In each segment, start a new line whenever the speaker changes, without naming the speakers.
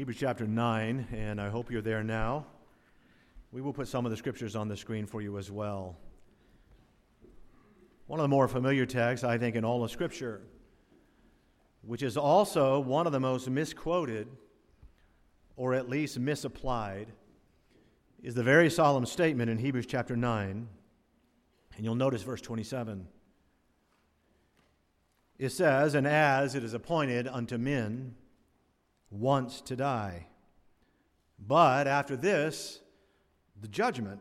Hebrews chapter 9, and I hope you're there now. We will put some of the scriptures on the screen for you as well. One of the more familiar texts, I think, in all of Scripture, which is also one of the most misquoted, or at least misapplied, is the very solemn statement in Hebrews chapter 9. And you'll notice verse 27. It says, And as it is appointed unto men once to die, but after this, the judgment.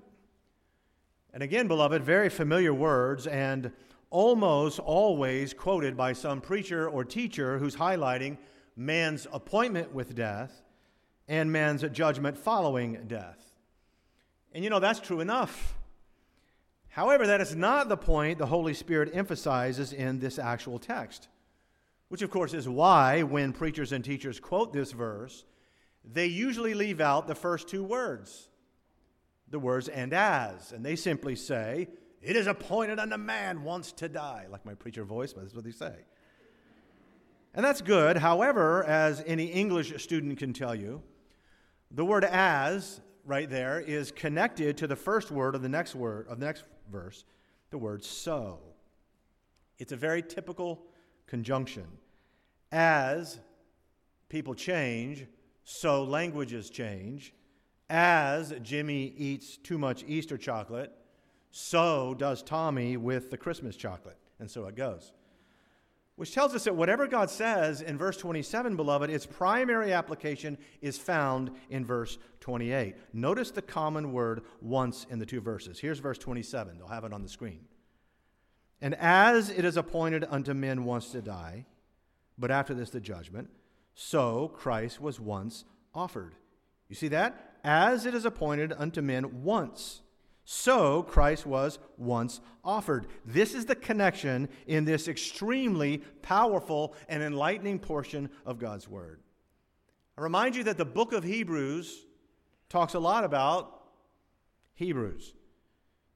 And again, beloved, very familiar words and almost always quoted by some preacher or teacher who's highlighting man's appointment with death and man's judgment following death. And you know, that's true enough. However, that is not the point the Holy Spirit emphasizes in this actual text, which, of course, is why when preachers and teachers quote this verse, they usually leave out the first two words the words and as. And they simply say, It is appointed unto man once to die, like my preacher voice, but that's what they say. And that's good. However, as any English student can tell you, the word as right there is connected to the first word of the next word of the next verse, the word so. It's a very typical conjunction. As people change, so languages change. As Jimmy eats too much Easter chocolate, so does Tommy with the Christmas chocolate. And so it goes. Which tells us that whatever God says in verse 27, beloved, its primary application is found in verse 28. Notice the common word once in the two verses. Here's verse 27. They'll have it on the screen. And as it is appointed unto men once to die, but after this the judgment, so Christ was once offered. You see that? as it is appointed unto men once. So Christ was once offered. This is the connection in this extremely powerful and enlightening portion of God's Word. I remind you that the book of Hebrews talks a lot about Hebrews.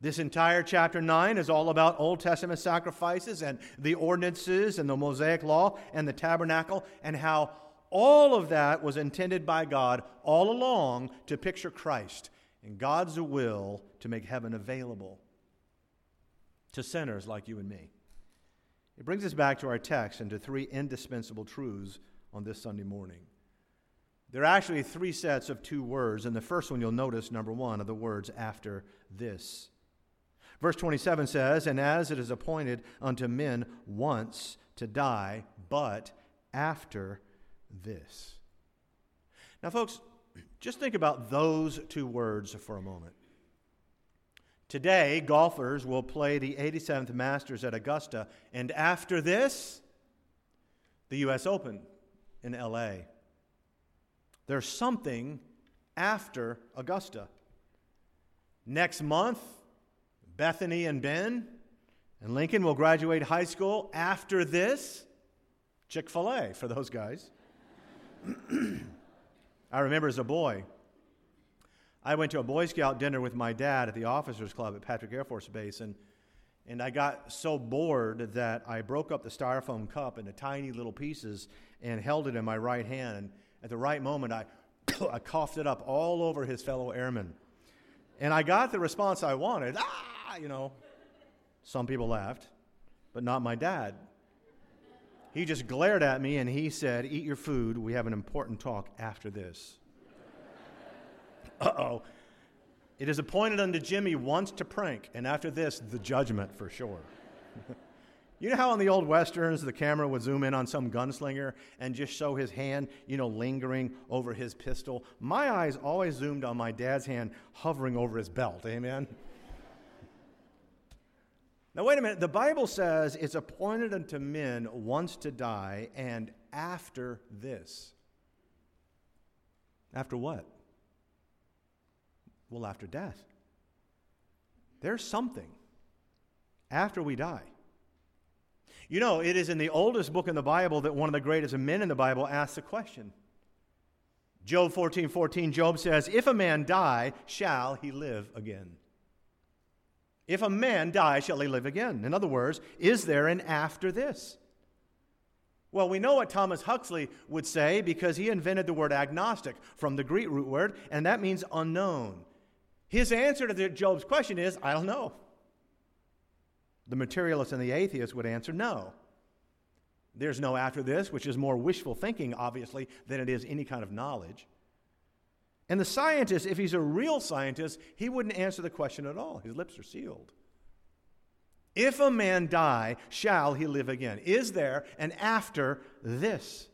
This entire chapter 9 is all about Old Testament sacrifices and the ordinances and the Mosaic law and the tabernacle and how all of that was intended by God all along to picture Christ and God's will to make heaven available to sinners like you and me. It brings us back to our text and to three indispensable truths on this Sunday morning. There are actually three sets of two words, and the first one you'll notice, number one, are the words after this. Verse 27 says, And as it is appointed unto men once to die, but after this. Now, folks, just think about those two words for a moment. Today, golfers will play the 87th Masters at Augusta, and after this, the U.S. Open in L.A. There's something after Augusta. Next month, Bethany and Ben and Lincoln will graduate high school. After this, Chick fil A for those guys. I remember as a boy, I went to a Boy Scout dinner with my dad at the Officers Club at Patrick Air Force Base, and, and I got so bored that I broke up the styrofoam cup into tiny little pieces and held it in my right hand. And at the right moment, I, I coughed it up all over his fellow airmen. And I got the response I wanted. Ah, you know. Some people laughed, but not my dad. He just glared at me and he said, Eat your food. We have an important talk after this. uh oh. It is appointed unto Jimmy once to prank, and after this, the judgment for sure. you know how on the old westerns the camera would zoom in on some gunslinger and just show his hand, you know, lingering over his pistol? My eyes always zoomed on my dad's hand hovering over his belt. Amen? Now, wait a minute. The Bible says it's appointed unto men once to die, and after this. After what? Well, after death. There's something after we die. You know, it is in the oldest book in the Bible that one of the greatest men in the Bible asks the question. Job 14 14, Job says, If a man die, shall he live again? If a man die, shall he live again? In other words, is there an after this? Well, we know what Thomas Huxley would say because he invented the word agnostic from the Greek root word, and that means unknown. His answer to Job's question is, I don't know. The materialist and the atheist would answer no. There's no after this, which is more wishful thinking, obviously, than it is any kind of knowledge. And the scientist, if he's a real scientist, he wouldn't answer the question at all. His lips are sealed. If a man die, shall he live again? Is there an after this?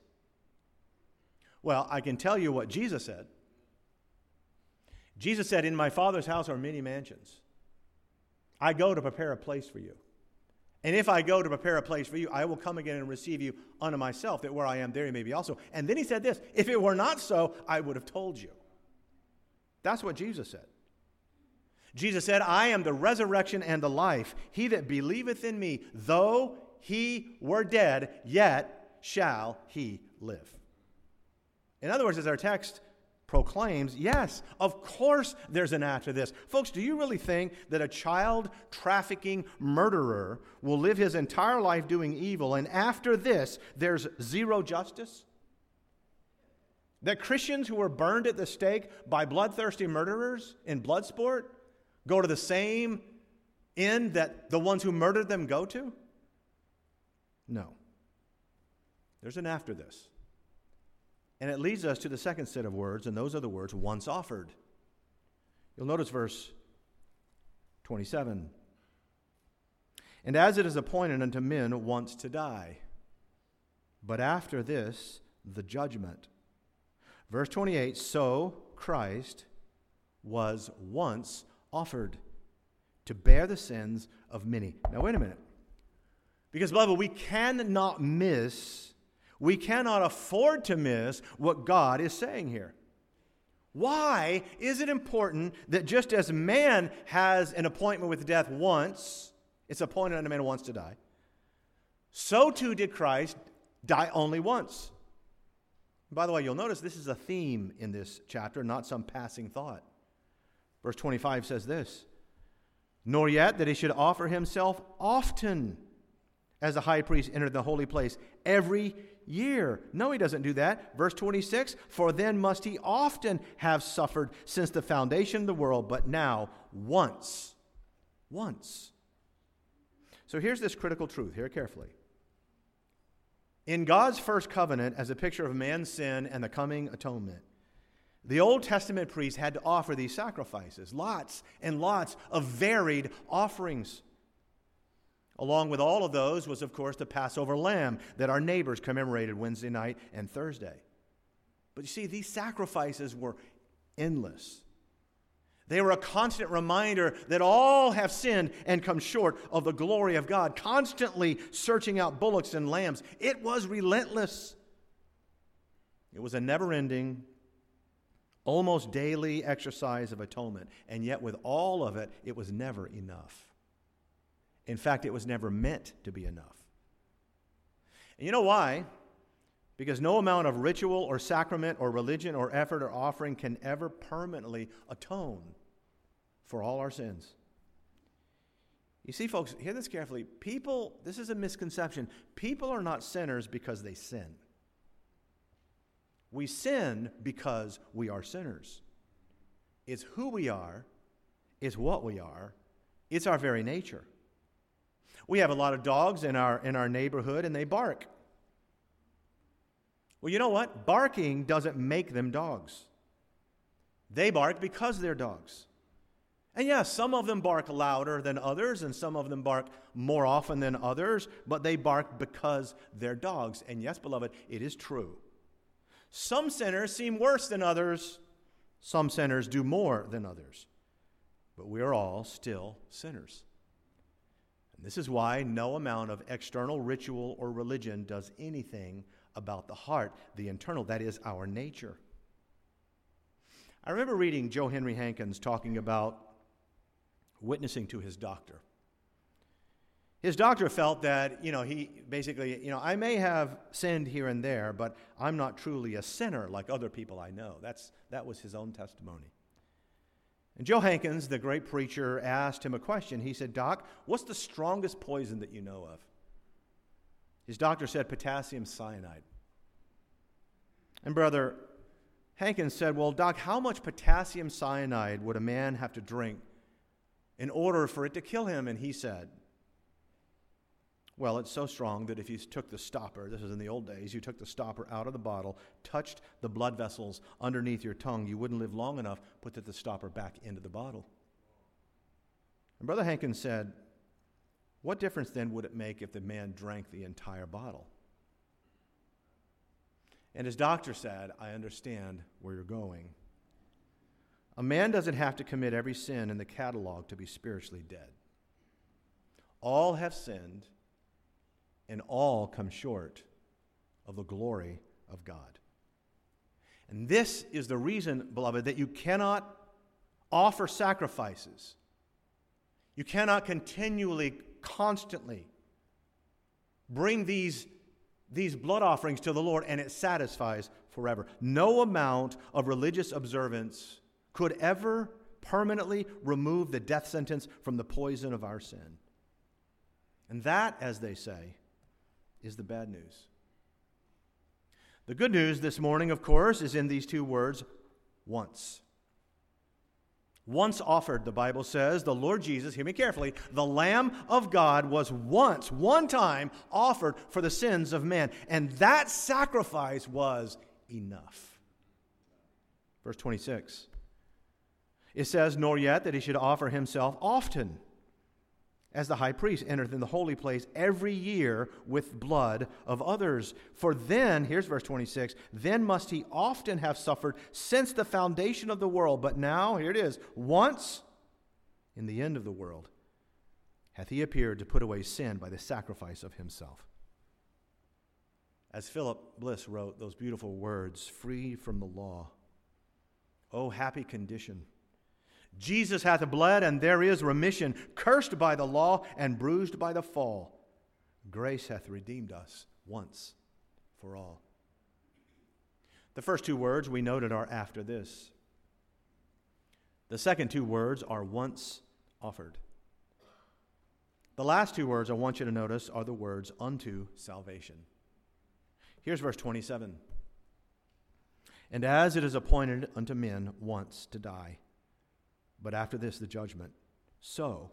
Well, I can tell you what Jesus said. Jesus said, In my Father's house are many mansions. I go to prepare a place for you. And if I go to prepare a place for you, I will come again and receive you unto myself, that where I am, there you may be also. And then he said this If it were not so, I would have told you. That's what Jesus said. Jesus said, I am the resurrection and the life. He that believeth in me, though he were dead, yet shall he live. In other words, as our text proclaims, yes, of course there's an after this. Folks, do you really think that a child trafficking murderer will live his entire life doing evil and after this there's zero justice? That Christians who were burned at the stake by bloodthirsty murderers in blood sport go to the same end that the ones who murdered them go to? No. There's an after this. And it leads us to the second set of words, and those are the words once offered. You'll notice verse 27. And as it is appointed unto men once to die, but after this, the judgment. Verse 28 So Christ was once offered to bear the sins of many. Now, wait a minute. Because, beloved, we cannot miss, we cannot afford to miss what God is saying here. Why is it important that just as man has an appointment with death once, it's appointed unto man once to die, so too did Christ die only once. By the way, you'll notice this is a theme in this chapter, not some passing thought. Verse 25 says this Nor yet that he should offer himself often as a high priest entered the holy place every year. No, he doesn't do that. Verse 26 For then must he often have suffered since the foundation of the world, but now once. Once. So here's this critical truth. Hear carefully. In God's first covenant, as a picture of man's sin and the coming atonement, the Old Testament priests had to offer these sacrifices, lots and lots of varied offerings. Along with all of those was, of course, the Passover lamb that our neighbors commemorated Wednesday night and Thursday. But you see, these sacrifices were endless. They were a constant reminder that all have sinned and come short of the glory of God, constantly searching out bullocks and lambs. It was relentless. It was a never ending, almost daily exercise of atonement. And yet, with all of it, it was never enough. In fact, it was never meant to be enough. And you know why? Because no amount of ritual or sacrament or religion or effort or offering can ever permanently atone for all our sins. You see, folks, hear this carefully. People, this is a misconception. People are not sinners because they sin. We sin because we are sinners. It's who we are, it's what we are, it's our very nature. We have a lot of dogs in our, in our neighborhood and they bark. Well, you know what? Barking doesn't make them dogs. They bark because they're dogs. And yes, some of them bark louder than others, and some of them bark more often than others, but they bark because they're dogs. And yes, beloved, it is true. Some sinners seem worse than others, some sinners do more than others. But we are all still sinners. And this is why no amount of external ritual or religion does anything about the heart, the internal, that is our nature. I remember reading Joe Henry Hankins talking about witnessing to his doctor. His doctor felt that, you know, he basically, you know, I may have sinned here and there, but I'm not truly a sinner like other people I know. That's, that was his own testimony. And Joe Hankins, the great preacher, asked him a question. He said, Doc, what's the strongest poison that you know of? His doctor said potassium cyanide. And Brother Hankins said, Well, Doc, how much potassium cyanide would a man have to drink in order for it to kill him? And he said, Well, it's so strong that if you took the stopper, this is in the old days, you took the stopper out of the bottle, touched the blood vessels underneath your tongue, you wouldn't live long enough, put the stopper back into the bottle. And Brother Hankins said, What difference then would it make if the man drank the entire bottle? And his doctor said, I understand where you're going. A man doesn't have to commit every sin in the catalog to be spiritually dead. All have sinned, and all come short of the glory of God. And this is the reason, beloved, that you cannot offer sacrifices. You cannot continually, constantly bring these these blood offerings to the Lord and it satisfies forever. No amount of religious observance could ever permanently remove the death sentence from the poison of our sin. And that, as they say, is the bad news. The good news this morning, of course, is in these two words once. Once offered, the Bible says, the Lord Jesus, hear me carefully, the Lamb of God was once, one time, offered for the sins of man. And that sacrifice was enough. Verse 26. It says, Nor yet that he should offer himself often as the high priest entereth in the holy place every year with blood of others. For then, here's verse 26, then must he often have suffered since the foundation of the world. But now, here it is, once in the end of the world hath he appeared to put away sin by the sacrifice of himself. As Philip Bliss wrote those beautiful words, free from the law. Oh, happy condition Jesus hath bled, and there is remission, cursed by the law and bruised by the fall. Grace hath redeemed us once for all. The first two words we noted are after this. The second two words are once offered. The last two words I want you to notice are the words unto salvation. Here's verse 27. And as it is appointed unto men once to die but after this, the judgment. So,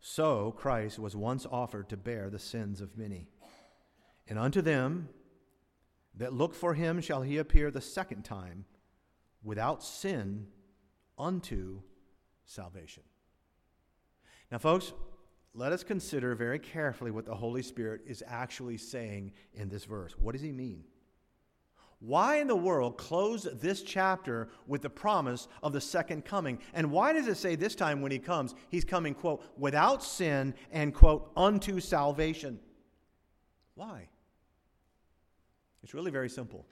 so Christ was once offered to bear the sins of many. And unto them that look for him shall he appear the second time without sin unto salvation. Now, folks, let us consider very carefully what the Holy Spirit is actually saying in this verse. What does he mean? Why in the world close this chapter with the promise of the second coming? And why does it say this time when he comes, he's coming, quote, without sin and, quote, unto salvation? Why? It's really very simple.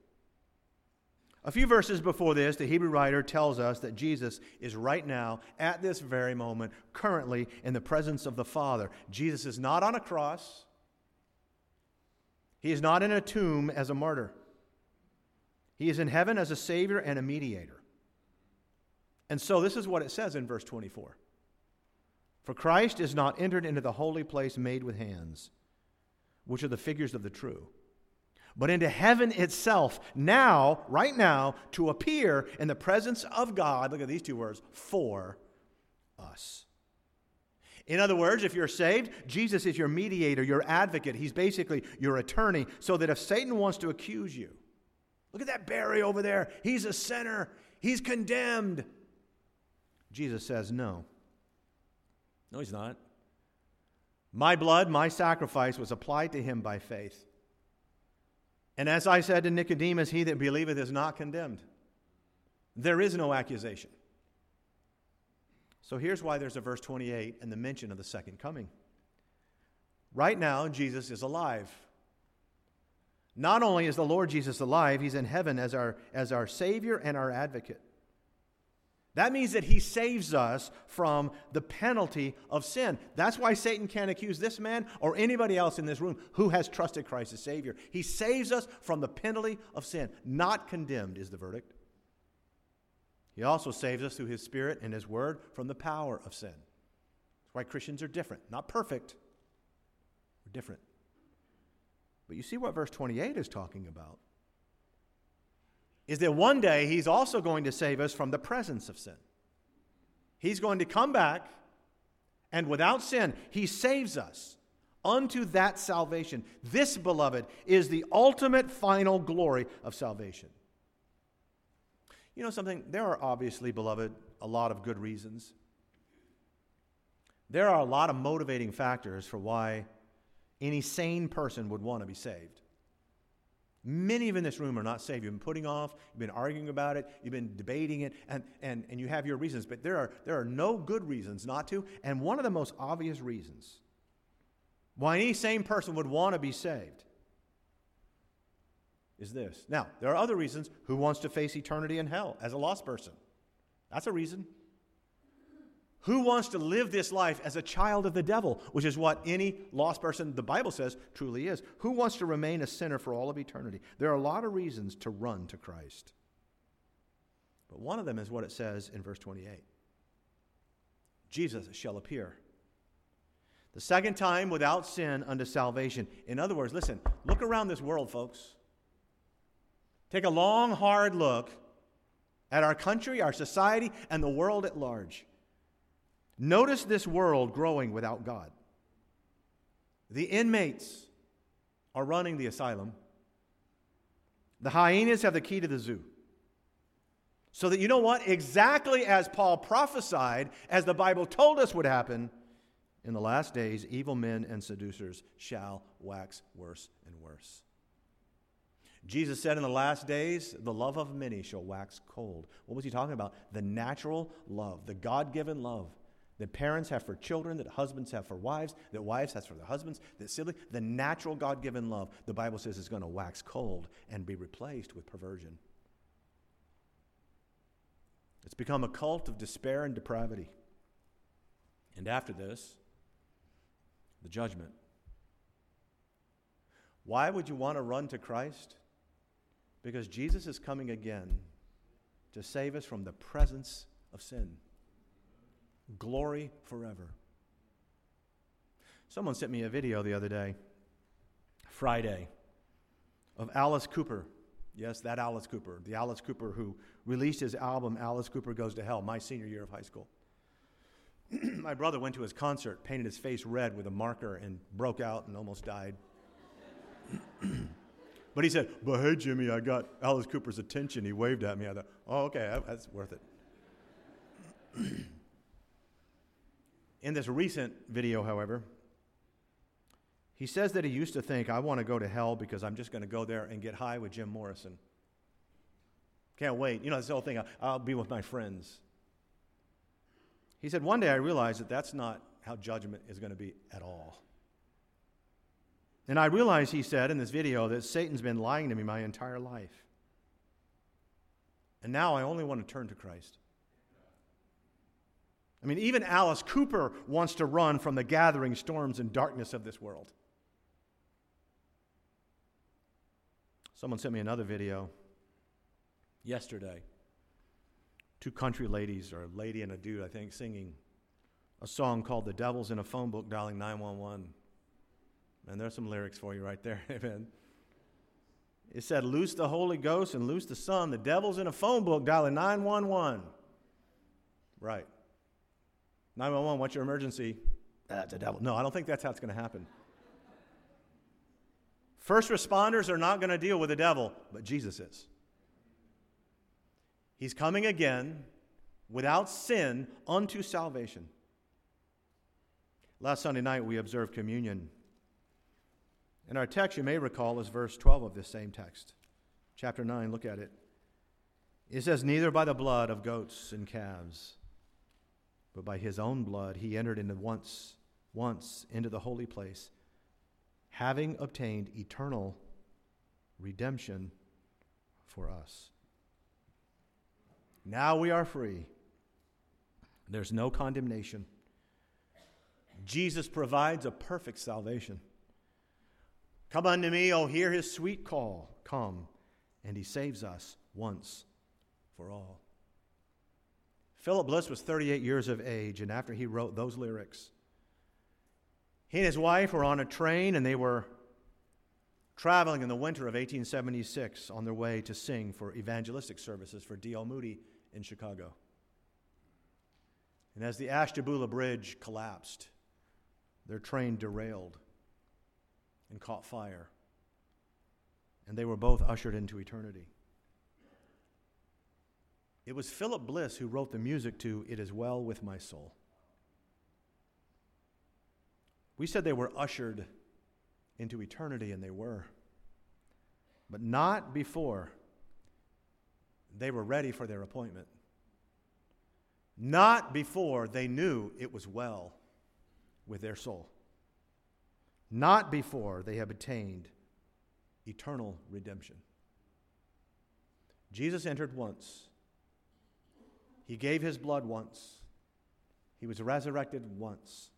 A few verses before this, the Hebrew writer tells us that Jesus is right now, at this very moment, currently in the presence of the Father. Jesus is not on a cross, he is not in a tomb as a martyr. He is in heaven as a Savior and a mediator. And so this is what it says in verse 24 For Christ is not entered into the holy place made with hands, which are the figures of the true, but into heaven itself, now, right now, to appear in the presence of God. Look at these two words for us. In other words, if you're saved, Jesus is your mediator, your advocate. He's basically your attorney, so that if Satan wants to accuse you, Look at that Barry over there. He's a sinner. He's condemned. Jesus says, No. No, he's not. My blood, my sacrifice was applied to him by faith. And as I said to Nicodemus, he that believeth is not condemned. There is no accusation. So here's why there's a verse 28 and the mention of the second coming. Right now, Jesus is alive. Not only is the Lord Jesus alive, he's in heaven as our, as our Savior and our advocate. That means that he saves us from the penalty of sin. That's why Satan can't accuse this man or anybody else in this room who has trusted Christ as Savior. He saves us from the penalty of sin. Not condemned is the verdict. He also saves us through his Spirit and his Word from the power of sin. That's why Christians are different. Not perfect, we're different. But you see what verse 28 is talking about? Is that one day he's also going to save us from the presence of sin. He's going to come back, and without sin, he saves us unto that salvation. This, beloved, is the ultimate final glory of salvation. You know something? There are obviously, beloved, a lot of good reasons. There are a lot of motivating factors for why any sane person would want to be saved. Many of you in this room are not saved. You've been putting off, you've been arguing about it, you've been debating it, and, and, and you have your reasons. But there are, there are no good reasons not to. And one of the most obvious reasons why any sane person would want to be saved is this. Now, there are other reasons. Who wants to face eternity in hell as a lost person? That's a reason. Who wants to live this life as a child of the devil, which is what any lost person, the Bible says, truly is? Who wants to remain a sinner for all of eternity? There are a lot of reasons to run to Christ. But one of them is what it says in verse 28 Jesus shall appear. The second time without sin unto salvation. In other words, listen, look around this world, folks. Take a long, hard look at our country, our society, and the world at large. Notice this world growing without God. The inmates are running the asylum. The hyenas have the key to the zoo. So that you know what? Exactly as Paul prophesied, as the Bible told us would happen, in the last days, evil men and seducers shall wax worse and worse. Jesus said in the last days, the love of many shall wax cold. What was he talking about? The natural love, the God given love that parents have for children, that husbands have for wives, that wives have for their husbands, that siblings, the natural God given love, the Bible says is going to wax cold and be replaced with perversion. It's become a cult of despair and depravity. And after this, the judgment. Why would you want to run to Christ? Because Jesus is coming again to save us from the presence of sin glory forever. Someone sent me a video the other day, Friday, of Alice Cooper. Yes, that Alice Cooper, the Alice Cooper who released his album, Alice Cooper Goes to Hell, my senior year of high school. my brother went to his concert, painted his face red with a marker, and broke out and almost died. but he said, But hey, Jimmy, I got Alice Cooper's attention. He waved at me. I thought, Oh, okay, that's worth it. In this recent video, however, he says that he used to think, I want to go to hell because I'm just going to go there and get high with Jim Morrison. Can't wait. You know, this whole thing, I'll be with my friends. He said, One day I realized that that's not how judgment is going to be at all. And I realized, he said in this video, that Satan's been lying to me my entire life. And now I only want to turn to Christ. I mean, even Alice Cooper wants to run from the gathering storms and darkness of this world. Someone sent me another video yesterday. Two country ladies, or a lady and a dude, I think, singing a song called The Devil's in a Phone Book Dialing 911. And there's some lyrics for you right there. Amen. It said, Loose the Holy Ghost and loose the Son. The devil's in a phone book dialing 911. Right. 911, what's your emergency? Uh, that's a devil. No, I don't think that's how it's going to happen. First responders are not going to deal with the devil, but Jesus is. He's coming again without sin unto salvation. Last Sunday night, we observed communion. And our text, you may recall, is verse 12 of this same text. Chapter 9, look at it. It says, Neither by the blood of goats and calves but by his own blood he entered into once once into the holy place having obtained eternal redemption for us. Now we are free. There's no condemnation. Jesus provides a perfect salvation. Come unto me oh hear his sweet call. Come and he saves us once for all Philip Bliss was 38 years of age, and after he wrote those lyrics, he and his wife were on a train and they were traveling in the winter of 1876 on their way to sing for evangelistic services for D.L. Moody in Chicago. And as the Ashtabula Bridge collapsed, their train derailed and caught fire, and they were both ushered into eternity. It was Philip Bliss who wrote the music to It Is Well With My Soul. We said they were ushered into eternity, and they were. But not before they were ready for their appointment. Not before they knew it was well with their soul. Not before they have attained eternal redemption. Jesus entered once. He gave his blood once. He was resurrected once.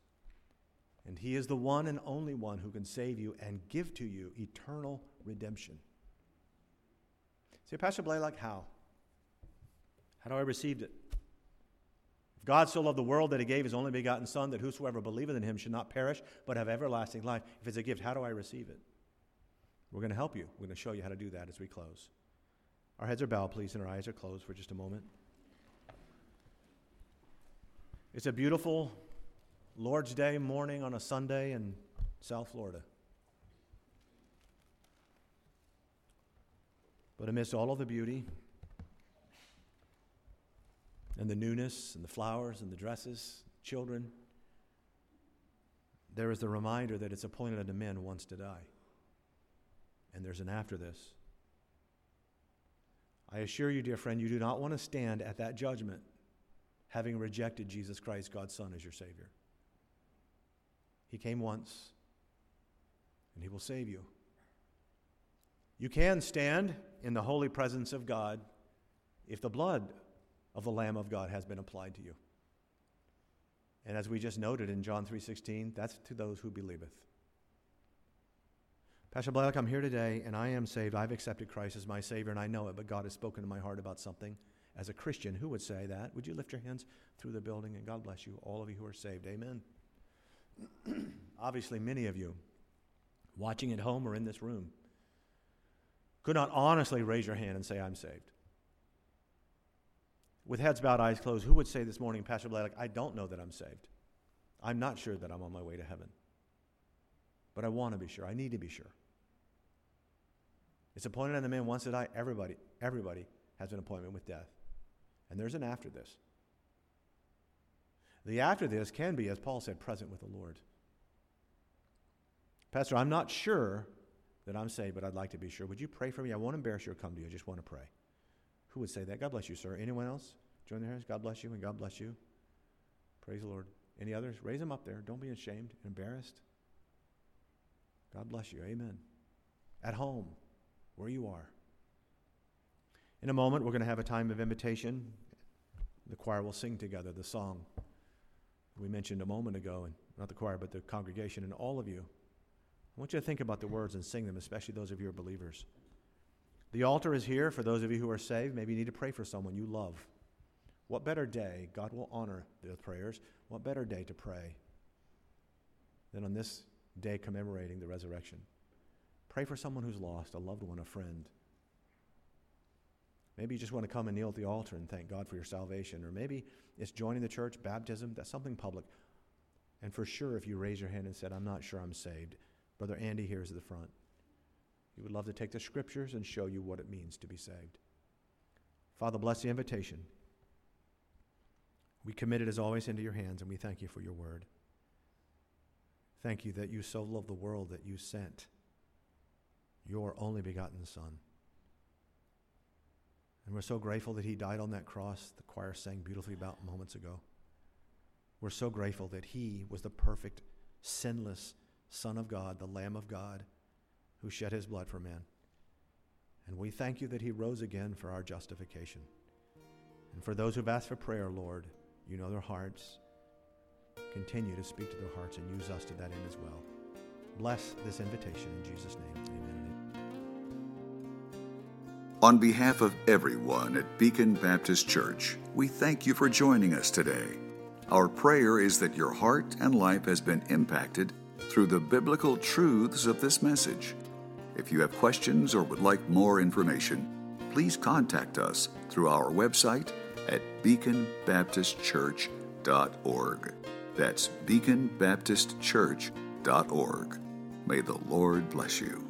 And he is the one and only one who can save you and give to you eternal redemption. Say, Pastor Blalock, how? How do I receive it? If God so loved the world that he gave his only begotten Son, that whosoever believeth in him should not perish, but have everlasting life. If it's a gift, how do I receive it? We're going to help you. We're going to show you how to do that as we close. Our heads are bowed, please, and our eyes are closed for just a moment. It's a beautiful Lord's Day morning on a Sunday in South Florida. But amidst all of the beauty and the newness and the flowers and the dresses, children, there is the reminder that it's appointed unto men once to die. And there's an after this. I assure you, dear friend, you do not want to stand at that judgment having rejected Jesus Christ, God's Son, as your Savior. He came once, and He will save you. You can stand in the holy presence of God if the blood of the Lamb of God has been applied to you. And as we just noted in John 3:16, that's to those who believeth. Pastor Blalock, I'm here today and I am saved. I've accepted Christ as my Savior and I know it, but God has spoken to my heart about something. As a Christian, who would say that? Would you lift your hands through the building and God bless you, all of you who are saved? Amen. obviously, many of you watching at home or in this room could not honestly raise your hand and say, I'm saved. With heads bowed, eyes closed, who would say this morning, Pastor Blalock, I don't know that I'm saved. I'm not sure that I'm on my way to heaven. But I want to be sure. I need to be sure. It's appointed on the man once to die. Everybody, everybody has an appointment with death. And there's an after this. The after this can be, as Paul said, present with the Lord. Pastor, I'm not sure that I'm saved, but I'd like to be sure. Would you pray for me? I won't embarrass you or come to you. I just want to pray. Who would say that? God bless you, sir. Anyone else? Join their hands. God bless you and God bless you. Praise the Lord. Any others? Raise them up there. Don't be ashamed, and embarrassed. God bless you. Amen. At home, where you are. In a moment, we're going to have a time of invitation. The choir will sing together the song we mentioned a moment ago, and not the choir, but the congregation, and all of you. I want you to think about the words and sing them, especially those of you who are believers. The altar is here for those of you who are saved. Maybe you need to pray for someone you love. What better day? God will honor the prayers. What better day to pray than on this day commemorating the resurrection? Pray for someone who's lost, a loved one, a friend. Maybe you just want to come and kneel at the altar and thank God for your salvation. Or maybe it's joining the church, baptism, that's something public. And for sure, if you raise your hand and said, I'm not sure I'm saved, Brother Andy here is at the front. He would love to take the scriptures and show you what it means to be saved. Father, bless the invitation. We commit it as always into your hands, and we thank you for your word. Thank you that you so loved the world that you sent your only begotten Son and we're so grateful that he died on that cross, the choir sang beautifully about moments ago. We're so grateful that he was the perfect, sinless Son of God, the Lamb of God, who shed his blood for men. And we thank you that he rose again for our justification. And for those who've asked for prayer, Lord, you know their hearts. Continue to speak to their hearts and use us to that end as well. Bless this invitation in Jesus' name. Amen.
On behalf of everyone at Beacon Baptist Church, we thank you for joining us today. Our prayer is that your heart and life has been impacted through the biblical truths of this message. If you have questions or would like more information, please contact us through our website at beaconbaptistchurch.org. That's beaconbaptistchurch.org. May the Lord bless you.